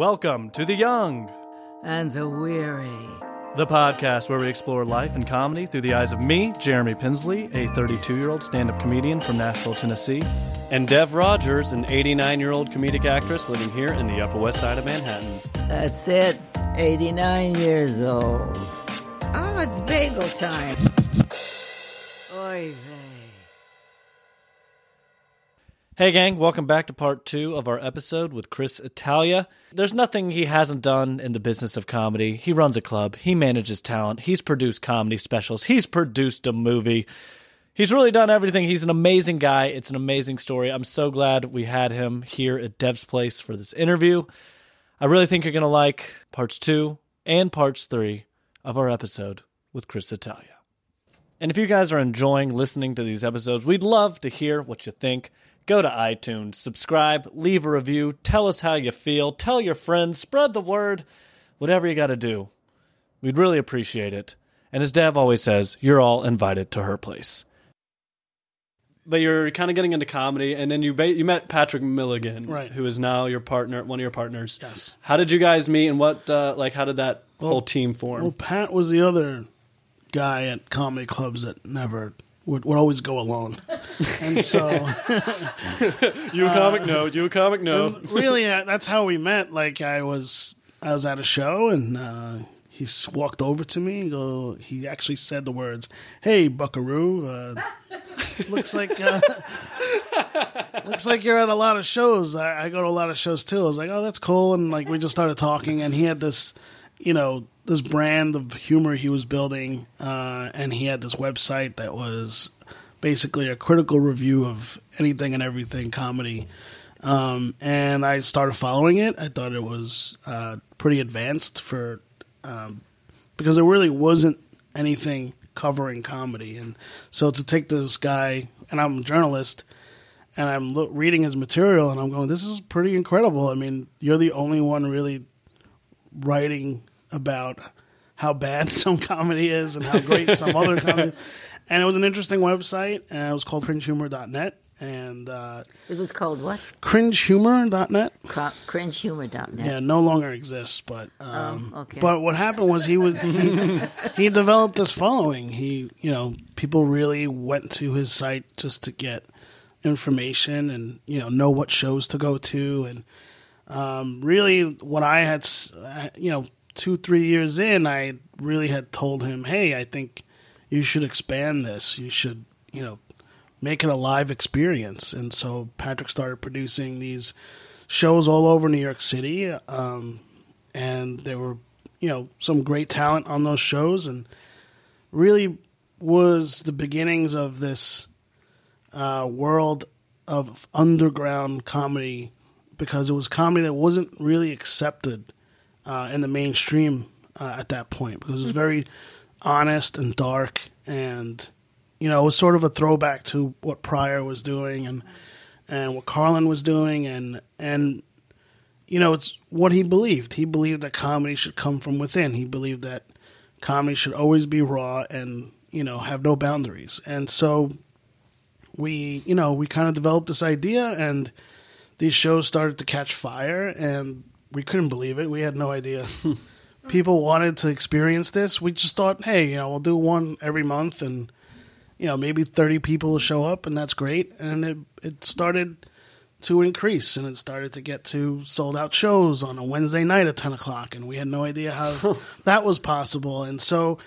Welcome to The Young, and the weary. the podcast where we explore life and comedy through the eyes of me, Jeremy Pinsley, a 32 year old stand up comedian from Nashville, Tennessee, and Dev Rogers, an 89 year old comedic actress living here in the Upper West Side of Manhattan. That's it. 89 years old. Oh, it's bagel time. Oy Hey, gang, welcome back to part two of our episode with Cris Italia. There's nothing he hasn't done in the business of comedy. He runs a club, he manages talent, he's produced comedy specials, he's produced a movie. He's really done everything. He's an amazing guy. It's an amazing story. I'm so glad we had him here at Dev's Place for this interview. I really think you're going to like parts two and parts three of our episode with Cris Italia. And if you guys are enjoying listening to these episodes, we'd love to hear what you think. Go to iTunes, subscribe, leave a review, tell us how you feel, tell your friends, spread the word, whatever you got to do. We'd really appreciate it. And as Dev always says, you're all invited to her place. But you're kind of getting into comedy, and then you ba- you met Patrick Milligan, Right. who is now your partner, one of your partners. Yes. How did you guys meet, and what uh, like how did that whole team form? Well, Pat was the other guy at comedy clubs that never would, would always go alone, and so you a comic? No. You a comic? No. and really uh, that's how we met. Like I was I was at a show and uh, he s- walked over to me and go. He actually said the words, "Hey, Buckaroo." Uh, looks like uh, looks like you're at a lot of shows. I, I go to a lot of shows too. I was like, oh, that's cool. And like we just started talking, and he had this, you know, this brand of humor he was building, uh, and he had this website that was basically a critical review of anything and everything comedy. Um, and I started following it. I thought it was uh, pretty advanced for um, because there really wasn't anything covering comedy. And so to take this guy, and I'm a journalist, and I'm lo- reading his material, and I'm going, this is pretty incredible. I mean, you're the only one really writing about how bad some comedy is and how great some other comedy. And it was an interesting website, and it was called cringehumor.net. And uh, It was called what? cringehumor.net Co- cringehumor.net. yeah, no longer exists. But um, Oh, okay. but what happened was he was he, he developed this following. He you know people really went to his site just to get information and you know know what shows to go to and um, really what I had you know two three years in I really had told him hey I think you should expand this. You should you know make it a live experience. And so Patrick started producing these shows all over New York City, um, and there were you know some great talent on those shows, and really was the beginnings of this uh, world of underground comedy because it was comedy that wasn't really accepted uh, in the mainstream uh, at that point because it was very honest and dark and you know it was sort of a throwback to what Pryor was doing and and what Carlin was doing and and you know it's what he believed. He believed that comedy should come from within. He believed that comedy should always be raw and you know have no boundaries. And so we you know we kind of developed this idea and these shows started to catch fire and we couldn't believe it. We had no idea. People wanted to experience this. We just thought hey you know we'll do one every month and you know maybe 30 people will show up and that's great. And it it started to increase and it started to get to sold out shows on a wednesday night at 10 o'clock and we had no idea how that was possible. And so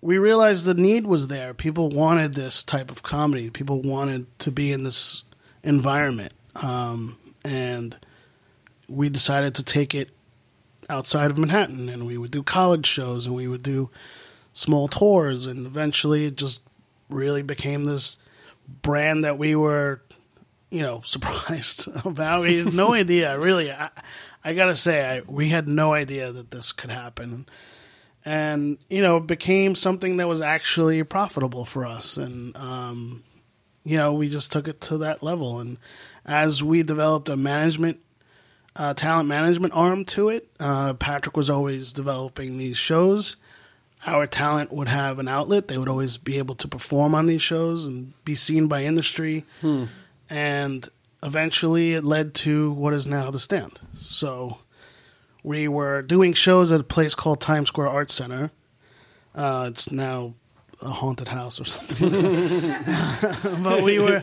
we realized the need was there. People wanted this type of comedy. People wanted to be in this environment. Um, and we decided to take it outside of manhattan and we would do college shows and we would do small tours and eventually it just really became this brand that we were you know surprised about. We had no idea really. I, I gotta say I, we had no idea that this could happen. And you know it became something that was actually profitable for us and um, you know we just took it to that level. And as we developed a management uh, talent management arm to it. Uh, patrick was always developing these shows. Our talent would have an outlet. They would always be able to perform on these shows and be seen by industry. And eventually it led to what is now the stand. So We were doing shows at a place called Times Square Arts Center. Uh, it's now a haunted house or something. but we were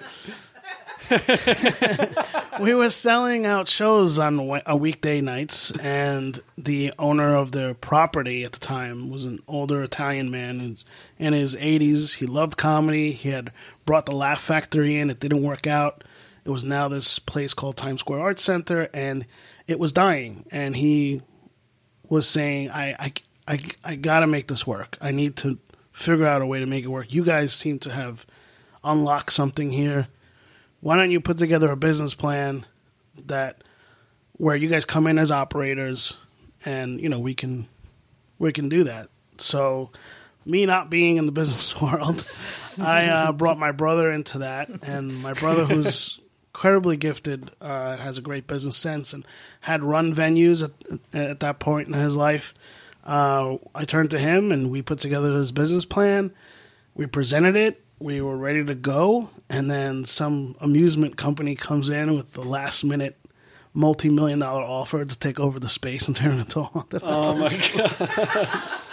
we were selling out shows on we- uh, weekday nights, and the owner of the property at the time was an older Italian man in his, in his 80s. He loved comedy. He had brought the Laugh Factory in. It didn't work out. It was now this place called Times Square Arts Center, and it was dying. And he was saying, I, I, I, I got to make this work. I need to figure out a way to make it work. You guys seem to have unlocked something here. Why don't you put together a business plan that where you guys come in as operators and you know we can we can do that. So me not being in the business world, I uh, brought my brother into that, and my brother who's incredibly gifted, uh, has a great business sense, and had run venues at, at that point in his life. Uh, I turned to him, and we put together his business plan. We presented it. We were ready to go, and then some amusement company comes in with the last minute multi million dollar offer to take over the space and turn it into a haunted Oh my god!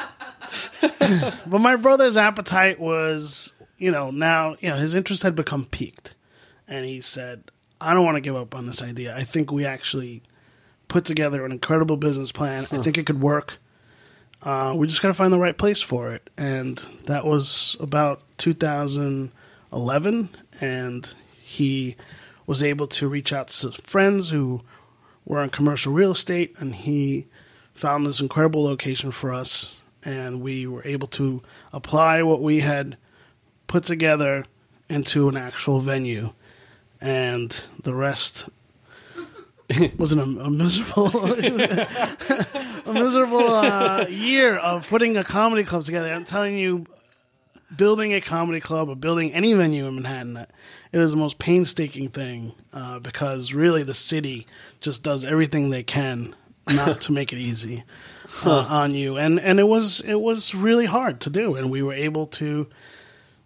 But my brother's appetite was, you know, now, you know, his interest had become peaked. And he said, I don't want to give up on this idea. I think we actually put together an incredible business plan. I think it could work. Uh, we just got to find the right place for it. And that was about 2011. And he was able to reach out to friends who were in commercial real estate. And he found this incredible location for us. And we were able to apply what we had put together into an actual venue. And the rest wasn't a, a miserable a miserable uh, year of putting a comedy club together. I'm telling you, building a comedy club or building any venue in Manhattan, it is the most painstaking thing uh, because really the city just does everything they can not to make it easy uh, on you, and and it was it was really hard to do, and we were able to,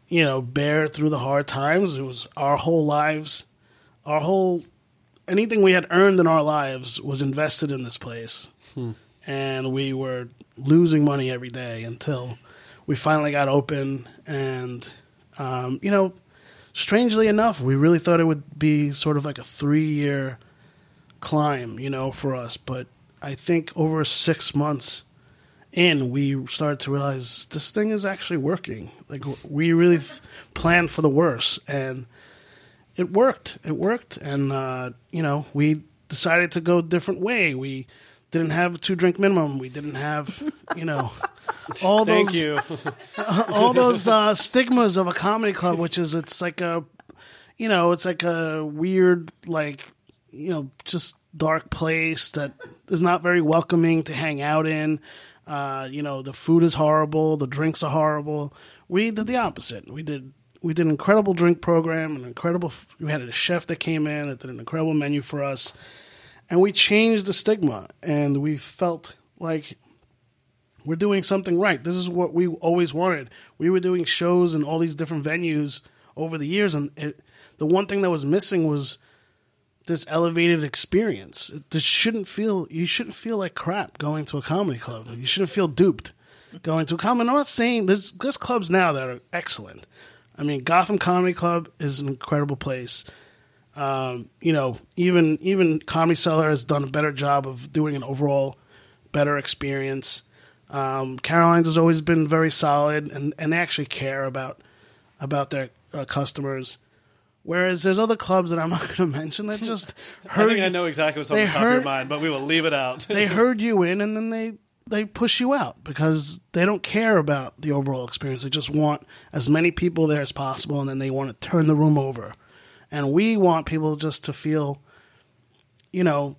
you know, bear through the hard times. It was our whole lives, our whole anything we had earned in our lives was invested in this place. And we were losing money every day until we finally got open. And, um, you know, strangely enough, we really thought it would be sort of like a three year climb, you know, for us. But I think over six months in, we started to realize this thing is actually working. Like, we really th- planned for the worst. And, it worked. It worked, and uh, you know we decided to go a different way. We didn't have a two drink minimum. We didn't have you know all those you. all those uh, stigmas of a comedy club, which is it's like a you know it's like a weird like you know just dark place that is not very welcoming to hang out in. Uh, you know the food is horrible, the drinks are horrible. We did the opposite. We did we did an incredible drink program, an incredible. We had a chef that came in that did an incredible menu for us, and we changed the stigma, and we felt like we're doing something right. This is what we always wanted. We were doing shows in all these different venues over the years, and it, the one thing that was missing was this elevated experience. This shouldn't feel you shouldn't feel like crap going to a comedy club. You shouldn't feel duped going to a comedy. I'm not saying there's there's clubs now that are excellent. I mean, Gotham Comedy Club is an incredible place. Um, you know, even even Comedy Cellar has done a better job of doing an overall better experience. Um, Caroline's has always been very solid, and, and they actually care about about their uh, customers. Whereas there's other clubs that I'm not going to mention that just I think I know exactly what's on the top of your heard- mind, but we will leave it out. they herd you in and then they they push you out because they don't care about the overall experience. They just want as many people there as possible and then they want to turn the room over. And we want people just to feel you know,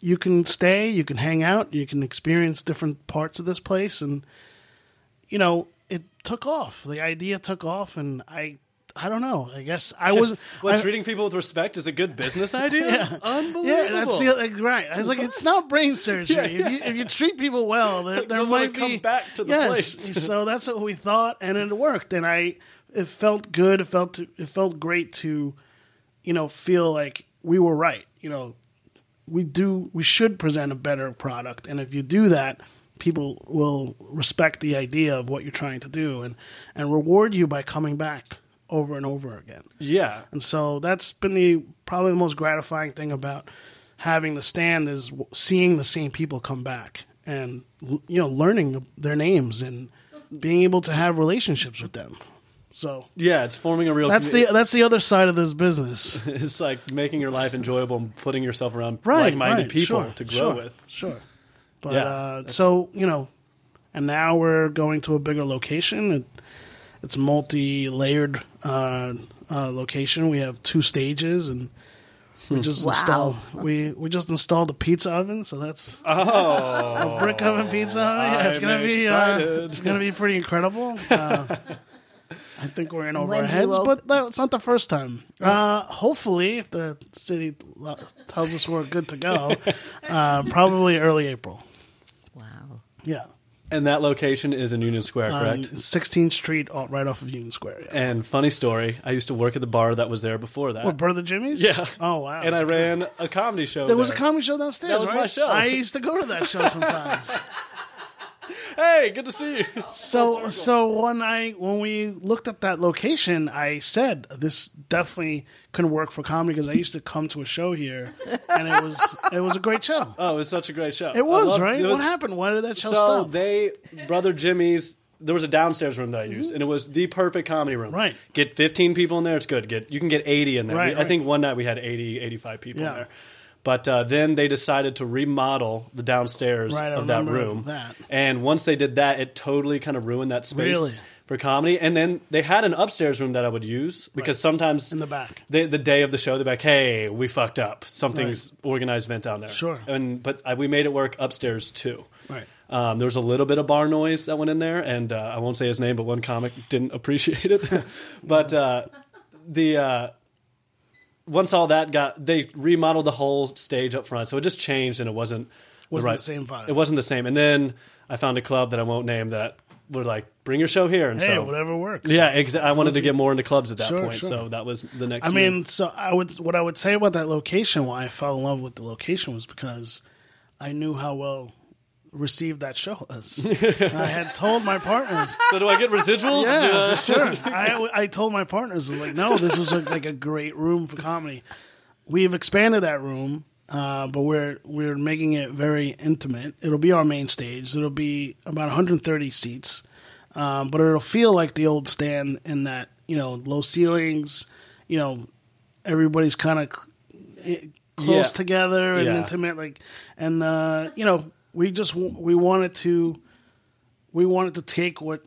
you can stay, you can hang out, you can experience different parts of this place and you know, it took off. The idea took off and I I don't know. I guess I was I- treating people with respect is a good business idea? Unbelievable. Yeah, that's the like, right. I was like, it's not brain surgery. If, you, if you treat people well, there, there might come be back to the yes. place. so that's what we thought, and it worked. And I, it felt good. It felt it felt great to, you know, feel like we were right. You know, we do we should present a better product, and if you do that, people will respect the idea of what you're trying to do and and reward you by coming back over and over again. Yeah. And so that's been the probably the most gratifying thing about having the stand is seeing the same people come back and you know learning their names and being able to have relationships with them. So Yeah, it's forming a real that's the that's the other side of this business. it's like making your life enjoyable and putting yourself around right, like-minded right, people sure, to grow sure, with. Sure. But Yeah, uh, so you know, and now we're going to a bigger location. It, it's multi-layered uh, uh, location. We have two stages, and we just Wow. installed we we just installed a pizza oven. So that's oh, a brick oven pizza oven. Yeah, it's I'm gonna be uh, it's gonna be pretty incredible. Uh, I think we're in over When our heads, but no, it's not the first time. Uh, hopefully, if the city tells us we're good to go, uh, probably early April. Wow. Yeah, And that location is in Union Square, on correct? 16th Street, all- right off of Union Square. Yeah. and funny story, I used to work at the bar that was there before that. What, Brother Jimmy's? yeah. Oh wow. And I ran a comedy show. There was a comedy show downstairs. That was right? my show. I used to go to that show sometimes. Hey, good to see you. so so when I when we looked at that location, I said this definitely couldn't work for comedy because I used to come to a show here, and it was it was a great show. Oh, it was such a great show. It was loved- right. it was- what happened? Why did that show So stop? they, brother Jimmy's. There was a downstairs room that I used, and it was the perfect comedy room. Mm-hmm. Right. Get 15 people in there, it's good. Get you can get 80 in there. Right, I right. think one night we had 80, 85 people Yeah. in there. But uh, then they decided to remodel the downstairs Right, of that room. that. And once they did that, it totally kind of ruined that space Really? for comedy. And then they had an upstairs room that I would use because sometimes In the back. the, the day of the show, they're like, "Hey, we fucked up. Something's organized event down there." Sure. And but I, we made it work upstairs too. Right. Um, there was a little bit of bar noise that went in there, and uh, I won't say his name, but one comic didn't appreciate it. but uh, the uh, once all that got, they remodeled the whole stage up front, so it just changed, and it wasn't Wasn't the, right, the same vibe. It wasn't the same. And then I found a club that I won't name that were like, "Bring your show here," and Hey, so whatever works. yeah, exa- I wanted to get more into clubs at that Sure, point, sure. so that was the next. I move. mean, so I would what I would say about that location, why I fell in love with the location was because I knew how well received that show. And I had told my partners, so do I get residuals? yeah, I- sure. I I told my partners like, no, this was a, like a great room for comedy. We've expanded that room, uh, but we're we're making it very intimate. It'll be our main stage. It'll be about 130 seats, um, but it'll feel like the old stand in that you know low ceilings, you know everybody's kind of cl- close Yeah. together and Yeah. intimate, like and uh, you know we just we wanted to we wanted to take what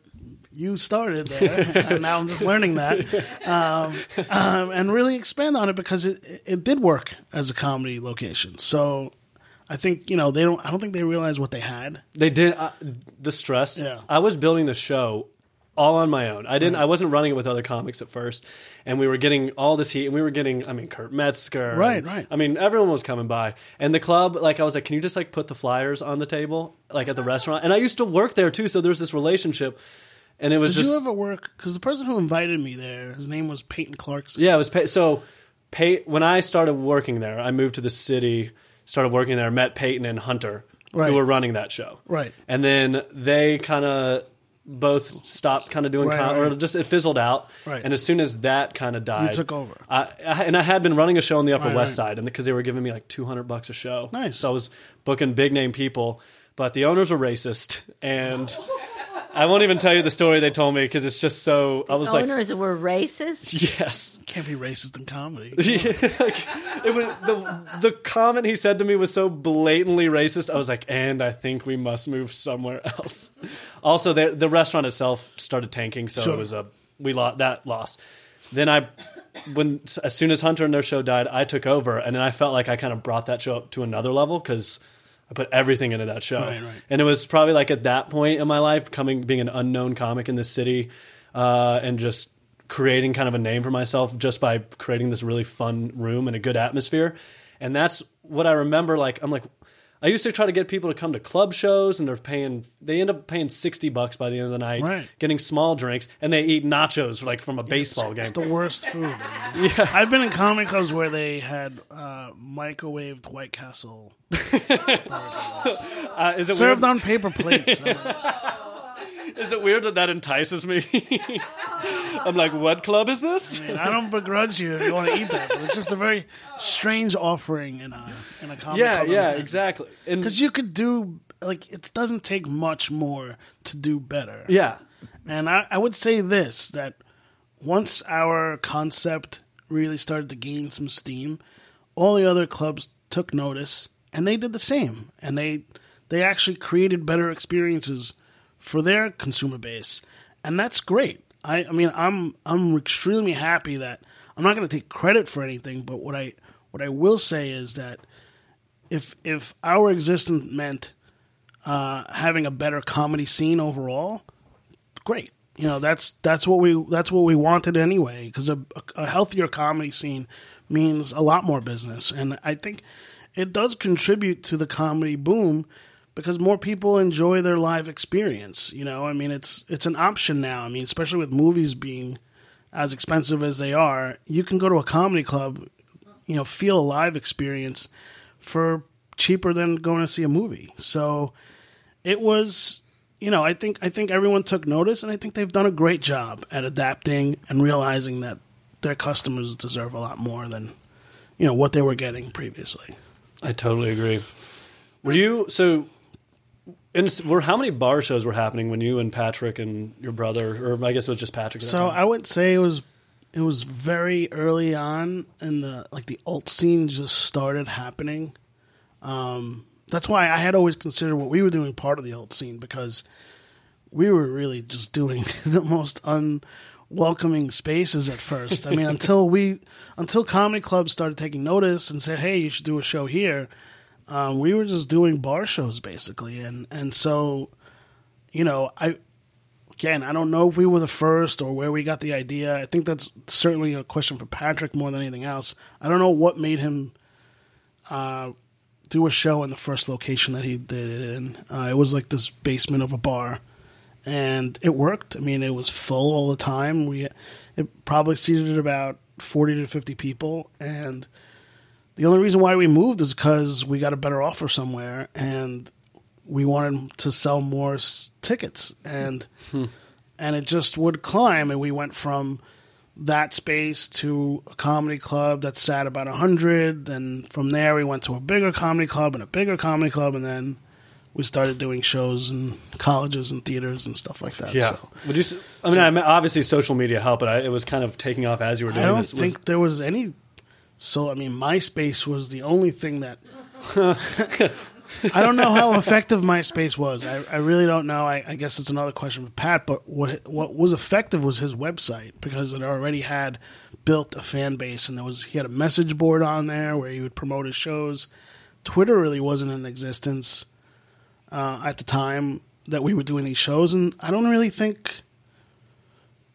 you started there, and now I'm just learning that, um, um, and really expand on it because it it did work as a comedy location. So I think you know they don't. I don't think they realized what they had. They did uh, the stress. Yeah. I was building the show all on my own. I didn't. I wasn't running it with other comics at first, and we were getting all this heat. And we were getting. I mean, Kurt Metzger. Right, and- right. I mean, everyone was coming by, and the club. Like, I was like, "Can you just like put the flyers on the table, like at the restaurant?" And I used to work there too, so there was this relationship, and it was Did just you ever work? Because the person who invited me there, his name was Peyton Clarkson. Yeah, it was pay- so. Pay- when I started working there, I moved to the city, started working there, met Peyton and Hunter, Right. who were running that show. Right. And then they kind of both stopped kind of doing Right, com- right. or just it fizzled out. Right. And as soon as that kind of died, you took over. I, I, and I had been running a show on the Upper Right, West. Side, and because they were giving me like two hundred bucks a show, Nice. So I was booking big name people, but the owners were racist, and I won't even tell you the story they told me because it's just so. I was like, Owners were racist. yes. Can't be racist in comedy. Like, it was the the comment he said to me was so blatantly racist. I was like, and I think we must move somewhere else. Also, the the restaurant itself started tanking, so Sure. it was a we lost that loss. Then I, when as soon as Hunter and their show died, I took over, and then I felt like I kind of brought that show up to another level because. I put everything into that show, Right, right. and it was probably like at that point in my life, coming being an unknown comic in this city, uh, and just creating kind of a name for myself just by creating this really fun room and a good atmosphere. And that's what I remember. Like I'm like, I used to try to get people to come to club shows, and they're paying. They end up paying sixty bucks by the end of the night, Right. getting small drinks, and they eat nachos like from a baseball It's game. It's the worst food. yeah. I've been in comedy clubs where they had uh, microwaved White Castle Uh, is it served weird? on paper plates. Is it weird that that entices me? I'm like, what club is this? And I don't begrudge you if you want to eat that, but it's just a very strange offering in a in a comedy Yeah, club. yeah, exactly. Because you could do like it doesn't take much more to do better. yeah, And I, I would say this that once our concept really started to gain some steam, all the other clubs took notice and they did the same. And they they actually created better experiences for their consumer base. And that's great. I, I mean I'm I'm extremely happy that I'm not gonna take credit for anything, but what I what I will say is that if if our existence meant uh, having a better comedy scene overall, great. You know, that's that's what we that's what we wanted anyway. Because a, a healthier comedy scene means a lot more business, and I think it does contribute to the comedy boom because more people enjoy their live experience. You know, I mean, it's it's an option now. I mean, especially with movies being as expensive as they are, you can go to a comedy club, you know, feel a live experience for cheaper than going to see a movie. So it was you know i think i think everyone took notice and i think they've done a great job at adapting and realizing that their customers deserve a lot more than you know what they were getting previously I totally agree. Were you so? In, were how many bar shows were happening when you and Patrick and your brother, or I guess it was just Patrick? So i would say it was it was very early on in the like the alt scene just started happening um that's why i had always considered what we were doing part of the alt scene because we were really just doing the most unwelcoming spaces at first. I mean, until we, until comedy clubs started taking notice and said, "Hey, you should do a show here," um, we were just doing bar shows basically, and and so, you know, I again, I don't know if we were the first or where we got the idea. I think that's certainly a question for Patrick more than anything else. I don't know what made him uh, do a show in the first location that he did it in. Uh, it was like this basement of a bar, and it worked. I mean, it was full all the time. We it probably seated about forty to fifty people, and the only reason why we moved is because we got a better offer somewhere, and we wanted to sell more s- tickets, and and it just would climb, and we went from that space to a comedy club that sat about 100 and from there we went to a bigger comedy club and a bigger comedy club and then we started doing shows in colleges and theaters and stuff like that yeah. so Would you? I mean, I mean, obviously social media helped, but I, it was kind of taking off as you were doing. i don't this. Was- think there was any so i mean myspace was the only thing that I don't know how effective MySpace was. I, I really don't know. I, I guess it's another question for Pat. But what what was effective was his website because it already had built a fan base, and there was he had a message board on there where he would promote his shows. Twitter really wasn't in existence uh, at the time that we were doing these shows, and I don't really think.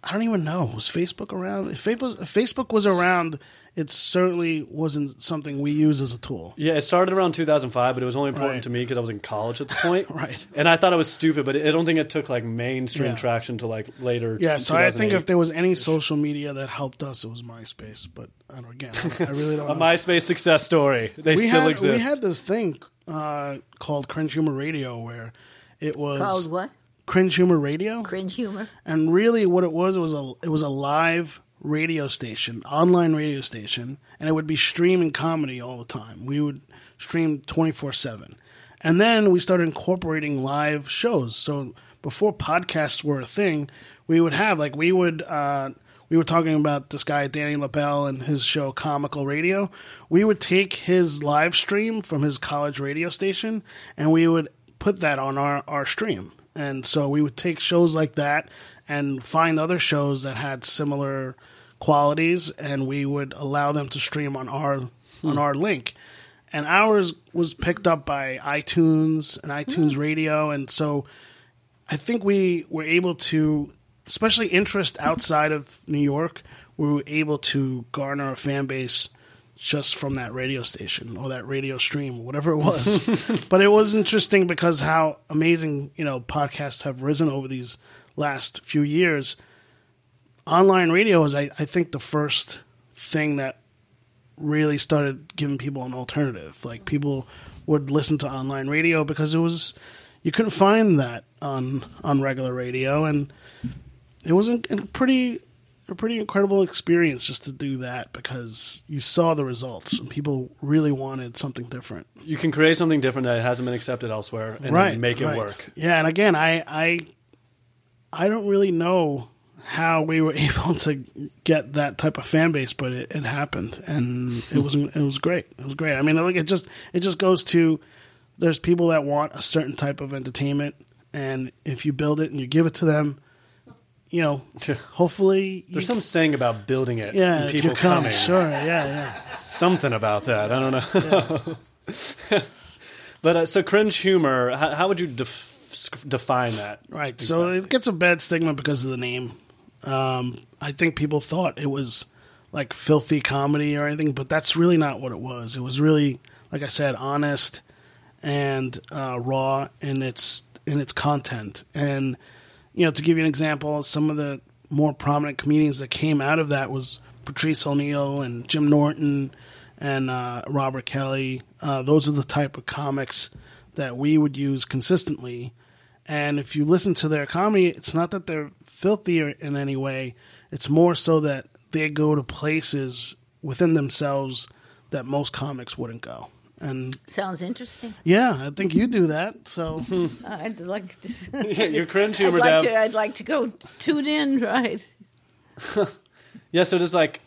I don't even know. Was Facebook around? If Facebook, if Facebook was around, it certainly wasn't something we use as a tool. Yeah, it started around 2005, but it was only important Right. to me because I was in college at the point. Right. And I thought it was stupid, but I don't think it took like mainstream Yeah. traction to like later. Yeah, so I think if there was any social media that helped us, it was MySpace. But I don't, again, I I really don't a know. MySpace success story, they we still had exist. we had this thing uh, called Cringe Humor Radio where it was Called what? Cringe Humor Radio, Cringe humor. and really what it was it was a it was a live radio station, online radio station, and it would be streaming comedy all the time. We would stream twenty four seven, and then we started incorporating live shows. So before podcasts were a thing, we would have like we would. Uh, we were talking about this guy Danny Lobell and his show Comical Radio. We would take his live stream from his college radio station and we would put that on our, our stream. And so we would take shows like that and find other shows that had similar qualities and we would allow them to stream on our hmm. on our link. And ours was picked up by iTunes and iTunes hmm. Radio. And so I think we were able to, especially interest outside of New York, we were able to garner a fan base just from that radio station or that radio stream, whatever it was. but it was interesting because how amazing, you know, podcasts have risen over these last few years. Online radio is, I, I think, the first thing that really started giving people an alternative. Like people would listen to online radio because it was you couldn't find that on on regular radio, and it was a, a pretty a pretty incredible experience just to do that because you saw the results and people really wanted something different. You can create something different that hasn't been accepted elsewhere and right, make it right. work. Yeah, and again, I I I don't really know how we were able to get that type of fan base, but it, it happened, and it was it was great. It was great. I mean, like it just it just goes to there's people that want a certain type of entertainment, and if you build it and you give it to them, you know, hopefully There's some saying about building it yeah, and people come, coming. sure, yeah, yeah. Something about that. I don't know. but uh, so cringe humor, how, how would you def- define that? Right. So it gets a bad stigma because of the name. Um, I think people thought it was like filthy comedy or anything, but that's really not what it was. It was really, like I said, honest and uh, raw in its in its content. And you know, to give you an example, some of the more prominent comedians that came out of that was Patrice O'Neal and Jim Norton and uh, Robert Kelly. Uh, those are the type of comics that we would use consistently. And if you listen to their comedy, it's not that they're filthy in any way. It's more so that they go to places within themselves that most comics wouldn't go. And Sounds interesting. yeah, I think you do that. So I'd like to. Yeah, your cringe I'd like to. I'd like to go tune in. Right. Yeah, so just like,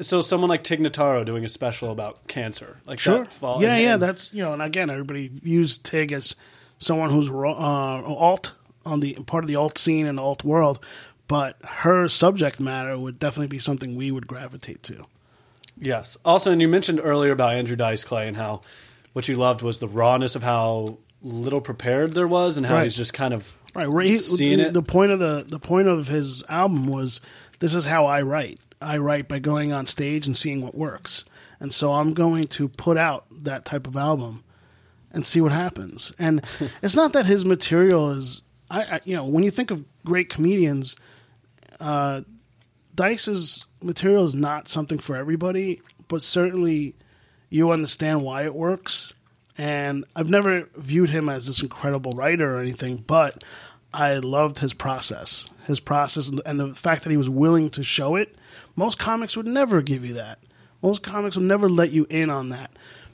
so someone like Tig Notaro doing a special about cancer, like sure, that fall- yeah, and- yeah. and- That's you know, and again, everybody views Tig as someone who's uh, alt on the part of the alt scene and alt world, but her subject matter would definitely be something we would gravitate to. Yes. Also, and you mentioned earlier about Andrew Dice Clay and how what you loved was the rawness of how little prepared there was and how Right. he's just kind of Right. Right. He, Seeing the, it. the point of the the point of his album was this is how I write. I write by going on stage and seeing what works. And so I'm going to put out that type of album and see what happens. And it's not that his material is I, I you know, when you think of great comedians, uh Dice's material is not something for everybody, but certainly you understand why it works. And I've never viewed him as this incredible writer or anything, but I loved his process. His process and the fact that he was willing to show it. Most comics would never give you that. Most comics would never let you in on that.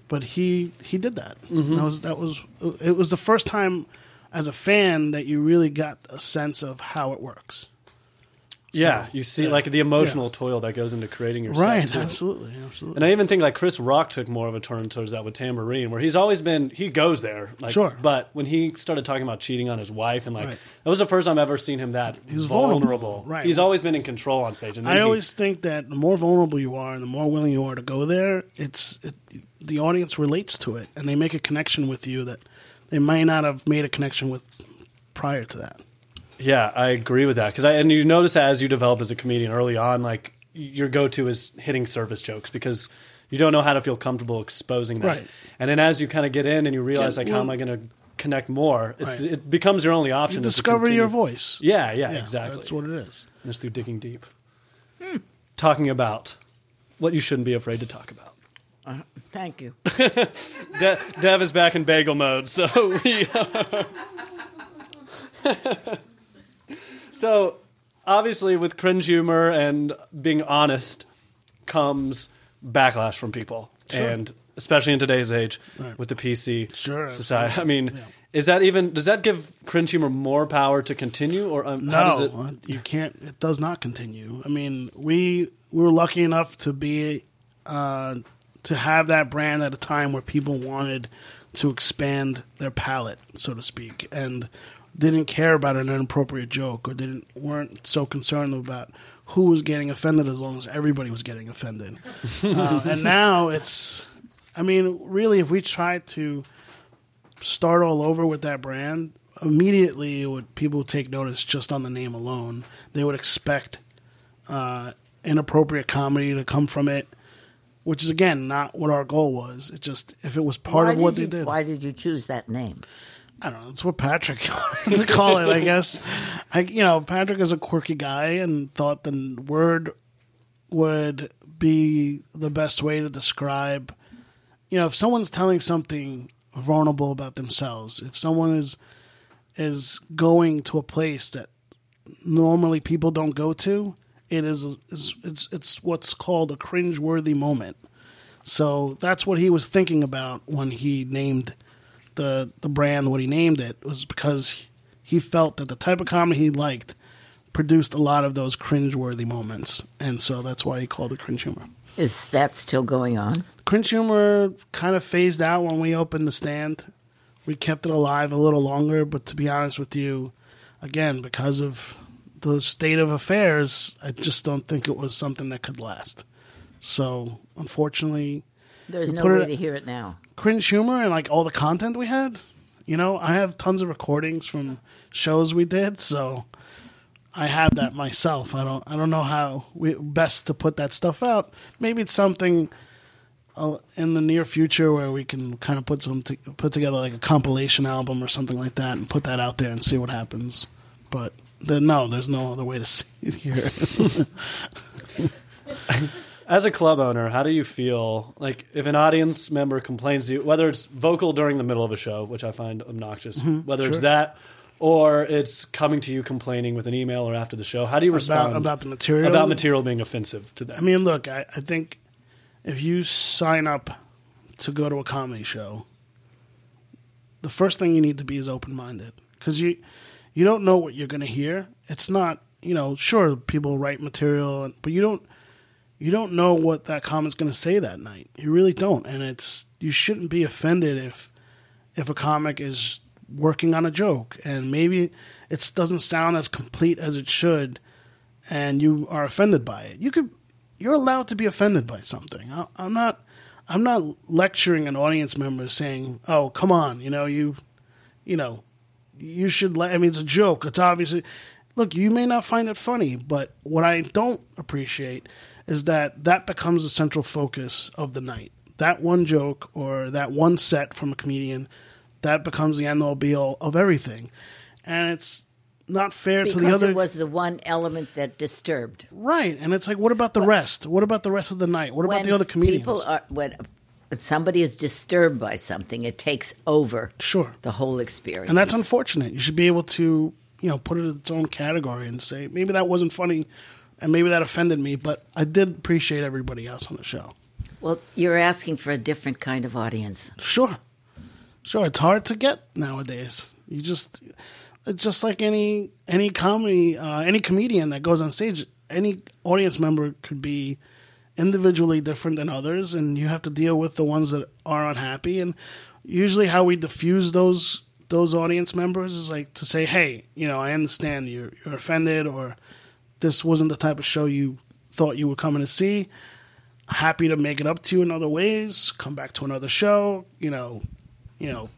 But he he did that. Mm-hmm. That was that was it was the first time as a fan that you really got a sense of how it works. Yeah. You see, yeah. like the emotional Yeah. toil that goes into creating your Right, absolutely, absolutely. And I even think like Chris Rock took more of a turn towards that with Tamborine, where he's always been he goes there, like, Sure. But when he started talking about cheating on his wife and like Right. that was the first time I've ever seen him that was vulnerable. vulnerable, right. He's always been in control on stage. And I he- always think that the more vulnerable you are and the more willing you are to go there, it's it, the audience relates to it and they make a connection with you that they might not have made a connection with prior to that. Yeah, I agree with that because I and you notice that as you develop as a comedian early on, like your go-to is hitting surface jokes because you don't know how to feel comfortable exposing that. Right. And then as you kind of get in and you realize Yeah, like how am I going to connect more? It's, Right. It becomes your only option. You discover your voice. Yeah, yeah, Yeah, exactly. That's what it is. And it's through digging deep, hmm. talking about what you shouldn't be afraid to talk about. Uh, thank you. De- Dev is back in bagel mode, so we. Uh, so, obviously, with cringe humor and being honest comes backlash from people, Sure. and especially in today's age Right. with the PC Sure, society. I mean, Yeah. is that even does that give cringe humor more power to continue, or um, No, it? uh, you can't. It does not continue. I mean, we we were lucky enough to be uh, to have that brand at a time where people wanted to expand their palette, so to speak, and didn't care about an inappropriate joke or didn't weren't so concerned about who was getting offended as long as everybody was getting offended. uh, and now it's, I mean, really, if we tried to start all over with that brand, immediately it would people would take notice just on the name alone. They would expect uh, inappropriate comedy to come from it, which is again not what our goal was. It just if it was part Why of what did they did. Why did you choose that name? I don't know. It's what Patrick wanted to call it, I guess. I, you know, Patrick is a quirky guy and thought the word would be the best way to describe. You know, if someone's telling something vulnerable about themselves, if someone is is going to a place that normally people don't go to, it is it's it's, it's what's called a cringe-worthy moment. So that's what he was thinking about when he named the the brand what he named it was because he felt that the type of comedy he liked produced a lot of those cringe-worthy moments, and so that's why he called it cringe humor. Is that still going on? Cringe humor kind of phased out when we opened the stand. We kept it alive a little longer, but to be honest with you, again, because of the state of affairs, I just don't think it was something that could last. So, unfortunately, There's no way it- to hear it now. Cringe humor and like all the content we had. You know, I have tons of recordings from shows we did, so I have that myself. I don't I don't know how we best to put that stuff out. Maybe it's something uh, in the near future where we can kind of put some t- put together like a compilation album or something like that and put that out there and see what happens. But the, no, there's no other way to see it here. As a club owner, how do you feel like if an audience member complains to you, whether it's vocal during the middle of a show, which I find obnoxious, mm-hmm. whether it's that or it's coming to you complaining with an email or after the show, how do you respond about about the material about material being offensive to them? I mean, look, I, I think if you sign up to go to a comedy show, the first thing you need to be is open minded because you you don't know what you're going to hear. It's not you know sure people write material, but you don't you don't know what that comic's going to say that night. You really don't, and it's you shouldn't be offended if if a comic is working on a joke and maybe it doesn't sound as complete as it should and you are offended by it. You could you're allowed to be offended by something. I, I'm not I'm not lecturing an audience member saying, "Oh, come on, you know, you you know, you should let I mean it's a joke. It's obviously Look, you may not find it funny, but what I don't appreciate is that that becomes the central focus of the night. That one joke or that one set from a comedian, that becomes the end all be all of everything. And it's not fair to the Because other it was the one element that disturbed. Right, and it's like, what about the rest? What about the rest of the night? What about the other comedians? People are when when somebody is disturbed by something, it takes over sure, the whole experience. and that's unfortunate. You should be able to, you know, put it in its own category and say maybe that wasn't funny, and maybe that offended me, but I did appreciate everybody else on the show. well, you're asking for a different kind of audience. Sure, sure. It's hard to get nowadays. You just, it's just like any any comedy, uh, any comedian that goes on stage. Any audience member could be individually different than others, and you have to deal with the ones that are unhappy. And usually, how we diffuse those those audience members is like to say, "Hey, you know, I understand you're you're offended, or this wasn't the type of show you thought you were coming to see." happy to make it up to you in other ways. Come back to another show. You know, you know,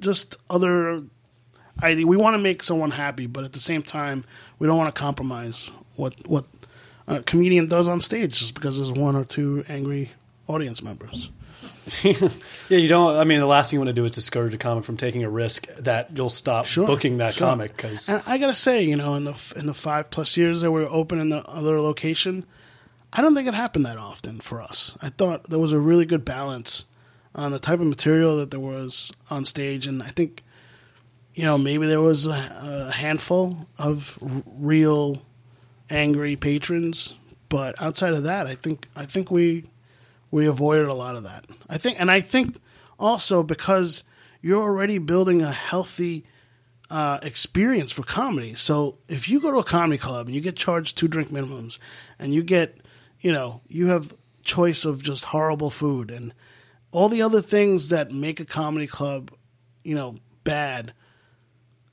just other. I we want to make someone happy, but at the same time, we don't want to compromise what what a comedian does on stage just because there's one or two angry audience members. Yeah, you don't. I mean, the last thing you want to do is discourage a comic from taking a risk that you'll stop Sure, booking that sure. comic because I gotta say, you know, in the in the five plus years that we were open in the other location, I don't think it happened that often for us. I thought there was a really good balance on the type of material that there was on stage, and I think, you know, maybe there was a, a handful of r- real angry patrons, but outside of that, I think I think we we avoided a lot of that. I think, and I think also because you're already building a healthy uh, experience for comedy. So if you go to a comedy club and you get charged two drink minimums, and you get, you know, you have choice of just horrible food and all the other things that make a comedy club, you know, bad.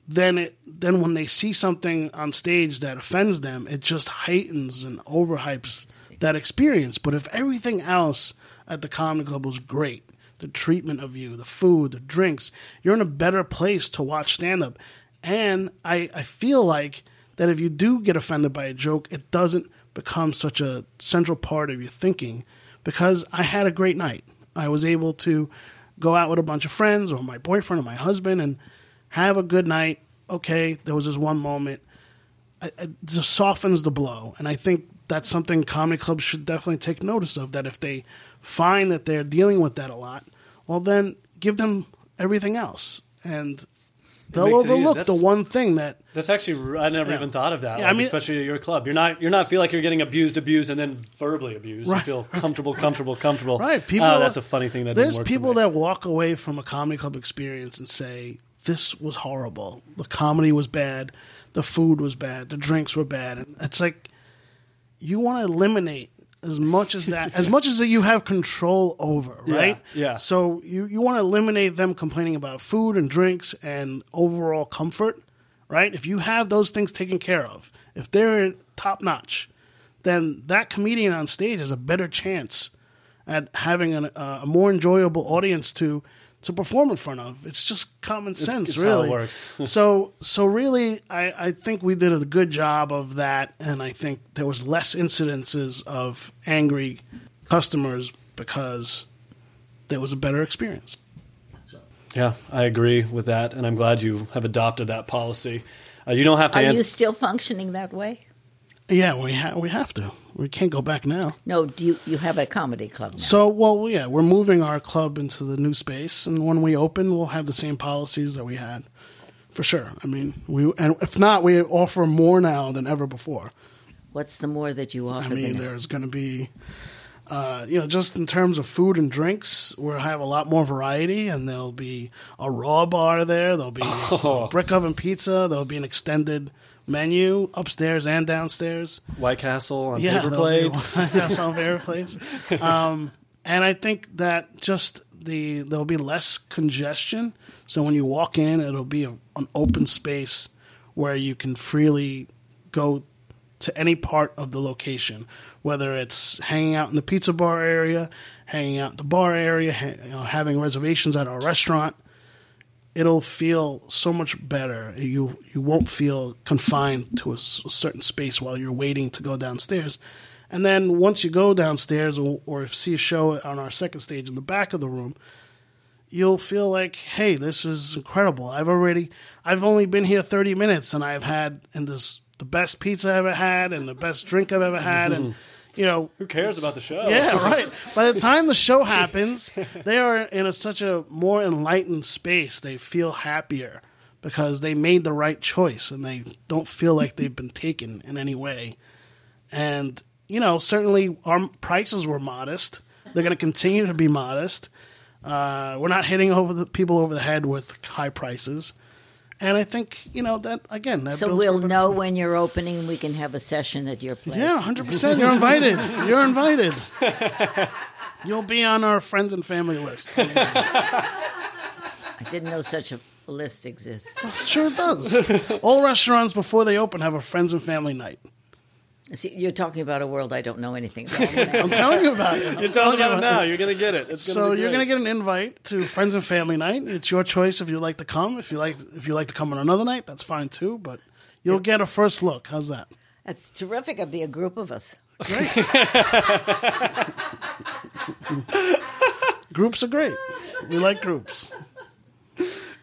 Then it then when they see something on stage that offends them, it just heightens and overhypes that experience. But if everything else at the comedy club was great, the treatment of you, the food, the drinks, you're in a better place to watch stand up. And I, I feel like that if you do get offended by a joke, it doesn't become such a central part of your thinking because I had a great night. I was able to go out with a bunch of friends or my boyfriend or my husband and have a good night. Okay, there was this one moment. It, just softens the blow. And I think that's something comedy clubs should definitely take notice of that if they find that they're dealing with that a lot, well, then give them everything else. And they'll makes it easy. overlook the one thing that That's actually I never Yeah. even thought of that. Yeah, like, I mean- especially at your club, you're not you're not feel like you're getting abused, abused, and then verbally abused. Right. You feel comfortable, comfortable, comfortable. Right. People. Oh, that's a funny thing that there's people that walk away from a comedy club experience and say this was horrible. The comedy was bad. The food was bad. The drinks were bad. And it's like you want to eliminate as much as that, as much as that you have control over, Yeah, right? yeah. So you you want to eliminate them complaining about food and drinks and overall comfort, right? If you have those things taken care of, if they're top notch, then that comedian on stage has a better chance at having an, uh, a more enjoyable audience to to perform in front of. It's just common sense, it's how it really. works. so so really, I, I think we did a good job of that, and I think there was less incidences of angry customers because there was a better experience. Yeah, I agree with that, and I'm glad you have adopted that policy. Uh, you don't have to. Are an- you still functioning that way? Yeah, we ha- we have to. We can't go back now. No, do you, you have a comedy club now? So, well, yeah, we're moving our club into the new space, and when we open, we'll have the same policies that we had, for sure. I mean, we and if not, we offer more now than ever before. What's the more that you offer? I mean, there's going to be, uh, you know, just in terms of food and drinks, we'll have a lot more variety, and there'll be a raw bar there. There'll be Oh. brick oven pizza. There'll be an extended menu upstairs and downstairs. White Castle on Yeah, paper plates. Yes, on paper plates. Um, and I think that just the there'll be less congestion. So when you walk in, it'll be a, an open space where you can freely go to any part of the location, whether it's hanging out in the pizza bar area, hanging out in the bar area, ha- you know, having reservations at our restaurant. It'll feel so much better. You you won't feel confined to a, s- a certain space while you're waiting to go downstairs. And then once you go downstairs or, or see a show on our second stage in the back of the room, you'll feel like, hey, this is incredible. I've already, I've only been here 30 minutes and I've had, and this, the best pizza I've ever had and the best drink I've ever had. And, mm-hmm. You know, Who cares about the show? yeah, right. By the time the show happens, they are in a, such a more enlightened space. They feel happier because they made the right choice and they don't feel like they've been taken in any way. And, you know, certainly our prices were modest. They're going to continue to be modest. Uh, we're not hitting over the people over the head with high prices. And I think, you know, that, again, that so we'll know when you're opening. We can have a session at your place. yeah, hundred percent. You're invited. You're invited. You'll be on our friends and family list. I didn't know such a list exists. Sure, it does. All restaurants before they open have a friends and family night. See, you're talking about a world I don't know anything about. I'm telling you about it. I'm You're telling telling about it now. You're gonna get it. It's gonna So be you're gonna get an invite to friends and family night. It's your choice if you like to come. If you like, if you like to come on another night, that's fine too. But you'll get a first look. How's that? That's terrific. It'd be a group of us. Great. Groups are great. We like groups.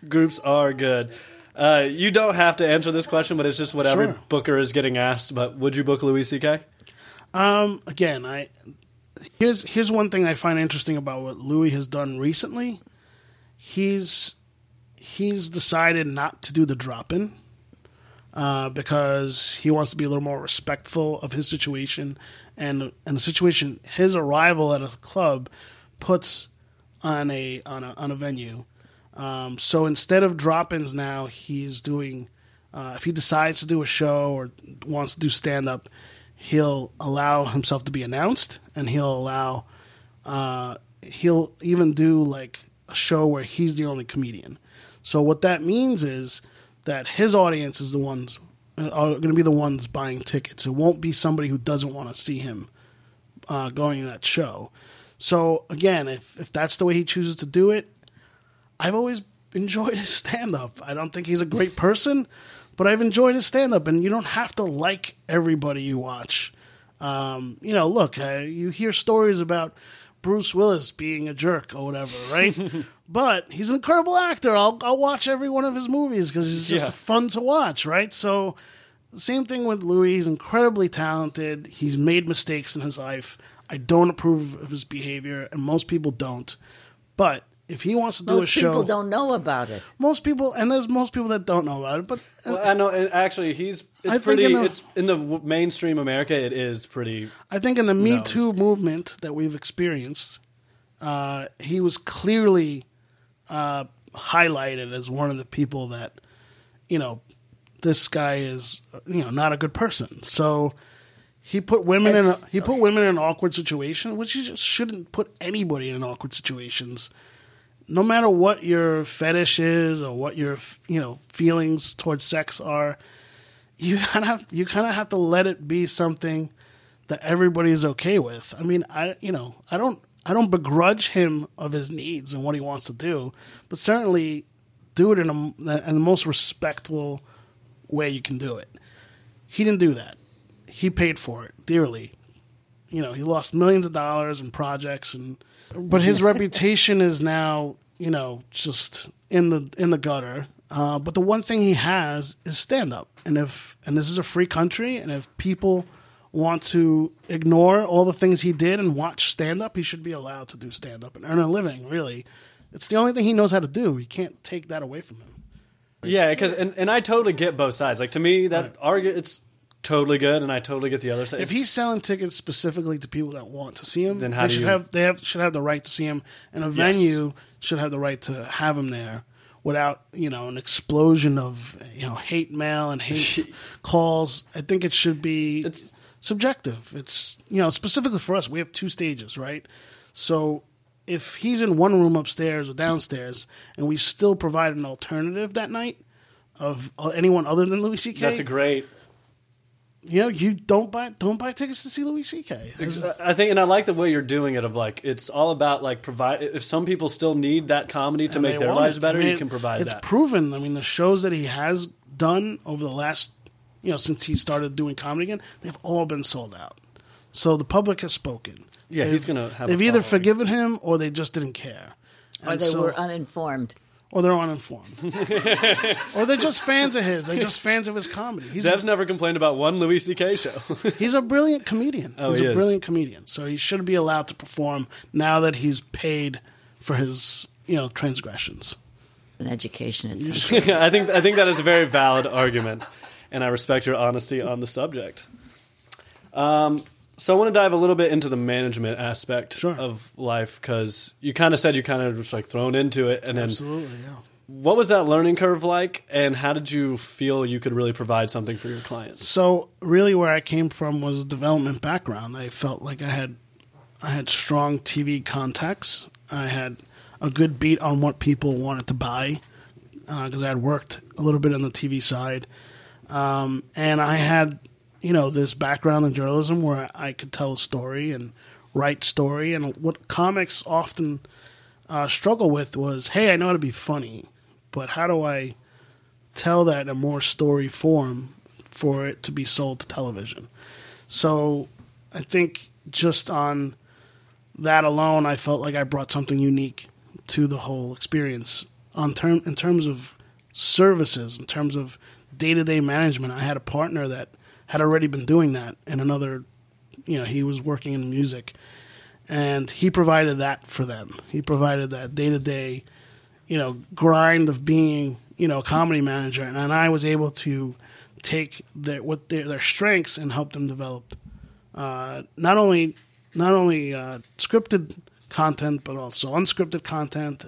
Groups are good. Uh, you don't have to answer this question, but it's just what every Sure. booker is getting asked. But would you book Louis C.K.? Um, again, I here's here's one thing I find interesting about what Louis has done recently. He's he's decided not to do the drop in uh, because he wants to be a little more respectful of his situation and and the situation his arrival at a club puts on a on a on a venue. Um, so instead of drop ins now, he's doing. Uh, if he decides to do a show or wants to do stand up, he'll allow himself to be announced, and he'll allow. Uh, he'll even do like a show where he's the only comedian. So what that means is that his audience is the ones uh, are going to be the ones buying tickets. It won't be somebody who doesn't want to see him uh, going to that show. So again, if if that's the way he chooses to do it, I've always enjoyed his stand up. I don't think he's a great person, but I've enjoyed his stand up. And you don't have to like everybody you watch. Um, you know, look, uh, you hear stories about Bruce Willis being a jerk or whatever, right? but he's an incredible actor. I'll I'll watch every one of his movies because he's just Yeah. fun to watch, right? So, same thing with Louis. He's incredibly talented. He's made mistakes in his life. I don't approve of his behavior, and most people don't. But if he wants to do a Most show, people don't know about it. most people, and there's most people that don't know about it. But Well, I know. and Actually, he's I it's think pretty. in the- it's in the w- mainstream America. It is pretty. I think in the Me No. Too movement that we've experienced, uh, he was clearly uh, highlighted as one of the people that, you know, this guy is, you know, not a good person. So he put women in a, It's- he put women in an awkward situation, which you just shouldn't put anybody in awkward situations. No matter what your fetish is or what your you know feelings towards sex are, you kind of have, you kind of have to let it be something that everybody's okay with. I mean, I you know, I don't I don't begrudge him of his needs and what he wants to do, but certainly do it in a in the most respectful way you can do it. He didn't do that. He paid for it dearly. You know, he lost millions of dollars in projects and but his reputation is now, you know, just in the in the gutter. Uh, but the one thing he has is stand up. And if and this is a free country and if people want to ignore all the things he did and watch stand up, he should be allowed to do stand up and earn a living, really. It's the only thing he knows how to do. You can't take that away from him. Yeah, because and, and I totally get both sides. Like to me, that argue it's totally good, and I totally get the other side. If he's selling tickets specifically to people that want to see him, Then how they do should you- have they have should have the right to see him, and a venue should have the right to have him there without you know an explosion of you know hate mail and hate calls. I think it should be It's- subjective. It's you know specifically for us, we have two stages, right? So if he's in one room upstairs or downstairs, and we still provide an alternative that night of uh, anyone other than Louis C.K., that's a great. You know, you don't buy don't buy tickets to see Louis C.K. I think, and I like the way you're doing it. Of like, it's all about like provide. If some people still need that comedy to and make their lives it. better, I mean, you can provide it's that. proven. I mean, the shows that he has done over the last, you know, since he started doing comedy again, they've all been sold out. So the public has spoken. Yeah, They've- he's gonna have They've either following. forgiven him or they just didn't care, Or they so- were uninformed. Or they're uninformed, or they're just fans of his. They're just fans of his comedy. He's Dev's never complained about one Louis C.K. show. He's a brilliant comedian. Oh, he's he a is. brilliant comedian. So he should be allowed to perform now that he's paid for his, you know, transgressions. An education at I think I think that is a very valid argument, and I respect your honesty on the subject. Um, so I want to dive a little bit into the management aspect Sure. of life because you kind of said you kind of just like thrown into it, and then Absolutely, yeah. what was that learning curve like, and how did you feel you could really provide something for your clients? So really, where I came from was development background. I felt like I had, I had strong TV contacts. I had a good beat on what people wanted to buy because I had worked a little bit on the TV side, um, and I had, you know, this background in journalism where I could tell a story and write story. And what comics often uh, struggle with was, hey, I know how to be funny, but how do I tell that in a more story form for it to be sold to television. So I think just on that alone, I felt like I brought something unique to the whole experience. On term, in terms of services, in terms of day to day management, I had a partner that had already been doing that in another. You know, he was working in music, and he provided that for them. He provided that day to day you know grind of being you know a comedy manager, and, and I was able to take their what their, their strengths and help them develop uh, not only not only uh, scripted content but also unscripted content,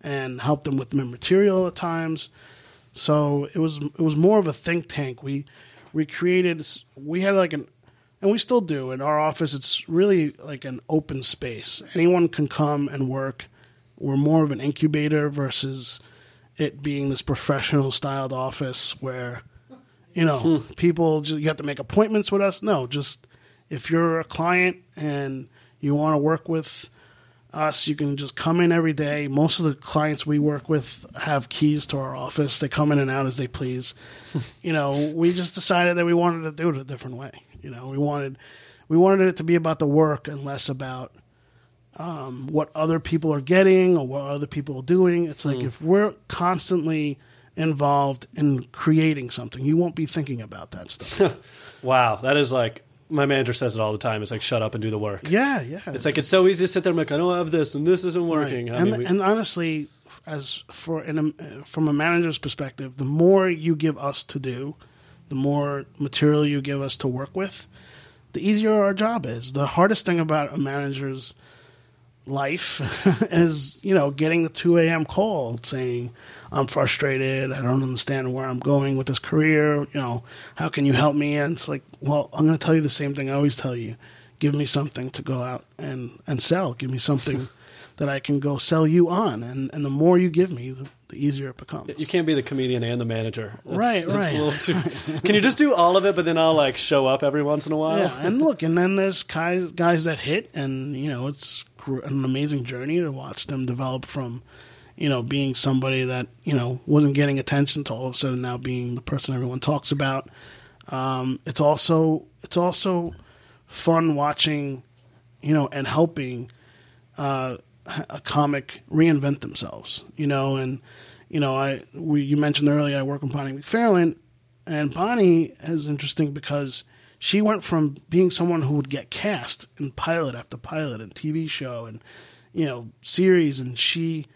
and help them with material at times. So it was it was more of a think tank. We we created we had like an and we still do in our office. It's really like an open space. Anyone can come and work. We're more of an incubator versus it being this professional styled office where you know hmm. people just, you have to make appointments with us. No, just if you're a client and you want to work with us, you can just come in every day. Most of the clients we work with have keys to our office. They come in and out as they please. you know, we just decided that we wanted to do it a different way. You know, we wanted we wanted it to be about the work and less about um, what other people are getting or what other people are doing. It's like if we're constantly involved in creating something, you won't be thinking about that stuff. Wow, that is like my manager says it all the time. It's like shut up and do the work. yeah, yeah. It's like it's so easy to sit there and be like I don't have this and this isn't working. Right. And, mean, we- and honestly, as for in a, from a manager's perspective, the more you give us to do, the more material you give us to work with, the easier our job is. The hardest thing about a manager's life is, you know, getting the 2 a.m. call saying, I'm frustrated. I don't understand where I'm going with this career. You know, how can you help me? And it's like, well, I'm going to tell you the same thing I always tell you. Give me something to go out and, and sell. Give me something that I can go sell you on. And, and the more you give me, the, the easier it becomes. you can't be the comedian and the manager. That's- Right, that's right. A little too, can you just do all of it, but then I'll like show up every once in a while? Yeah, and look, and then there's guys guys that hit, and you know it's an amazing journey to watch them develop from, you know, being somebody that you know wasn't getting attention to all of a sudden now being the person everyone talks about. Um, it's also it's also fun watching, you know, and helping uh, a comic reinvent themselves. You know, and you know, I we you mentioned earlier I work with Bonnie McFarlane, and Bonnie is interesting because she went from being someone who would get cast in pilot after pilot and TV show and you know series, and she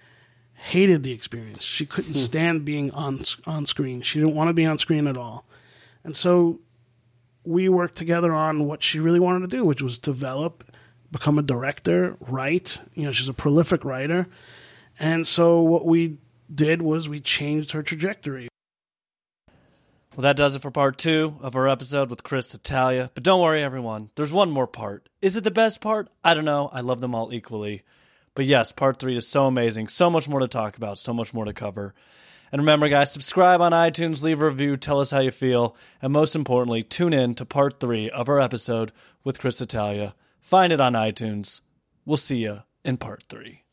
hated the experience. She couldn't hmm. stand being on on screen. She didn't want to be on screen at all, and so we worked together on what she really wanted to do, which was develop, become a director, write. You know, she's a prolific writer, and so what we did was we changed her trajectory. Well, that does it for part two of our episode with Cris Italia. But don't worry, everyone. There's one more part. Is it the best part? I don't know. I love them all equally. But yes, part three is so amazing. So much more to talk about, so much more to cover. And remember, guys, subscribe on iTunes, leave a review, tell us how you feel. And most importantly, tune in to part three of our episode with Cris Italia. Find it on iTunes. We'll see you in part three.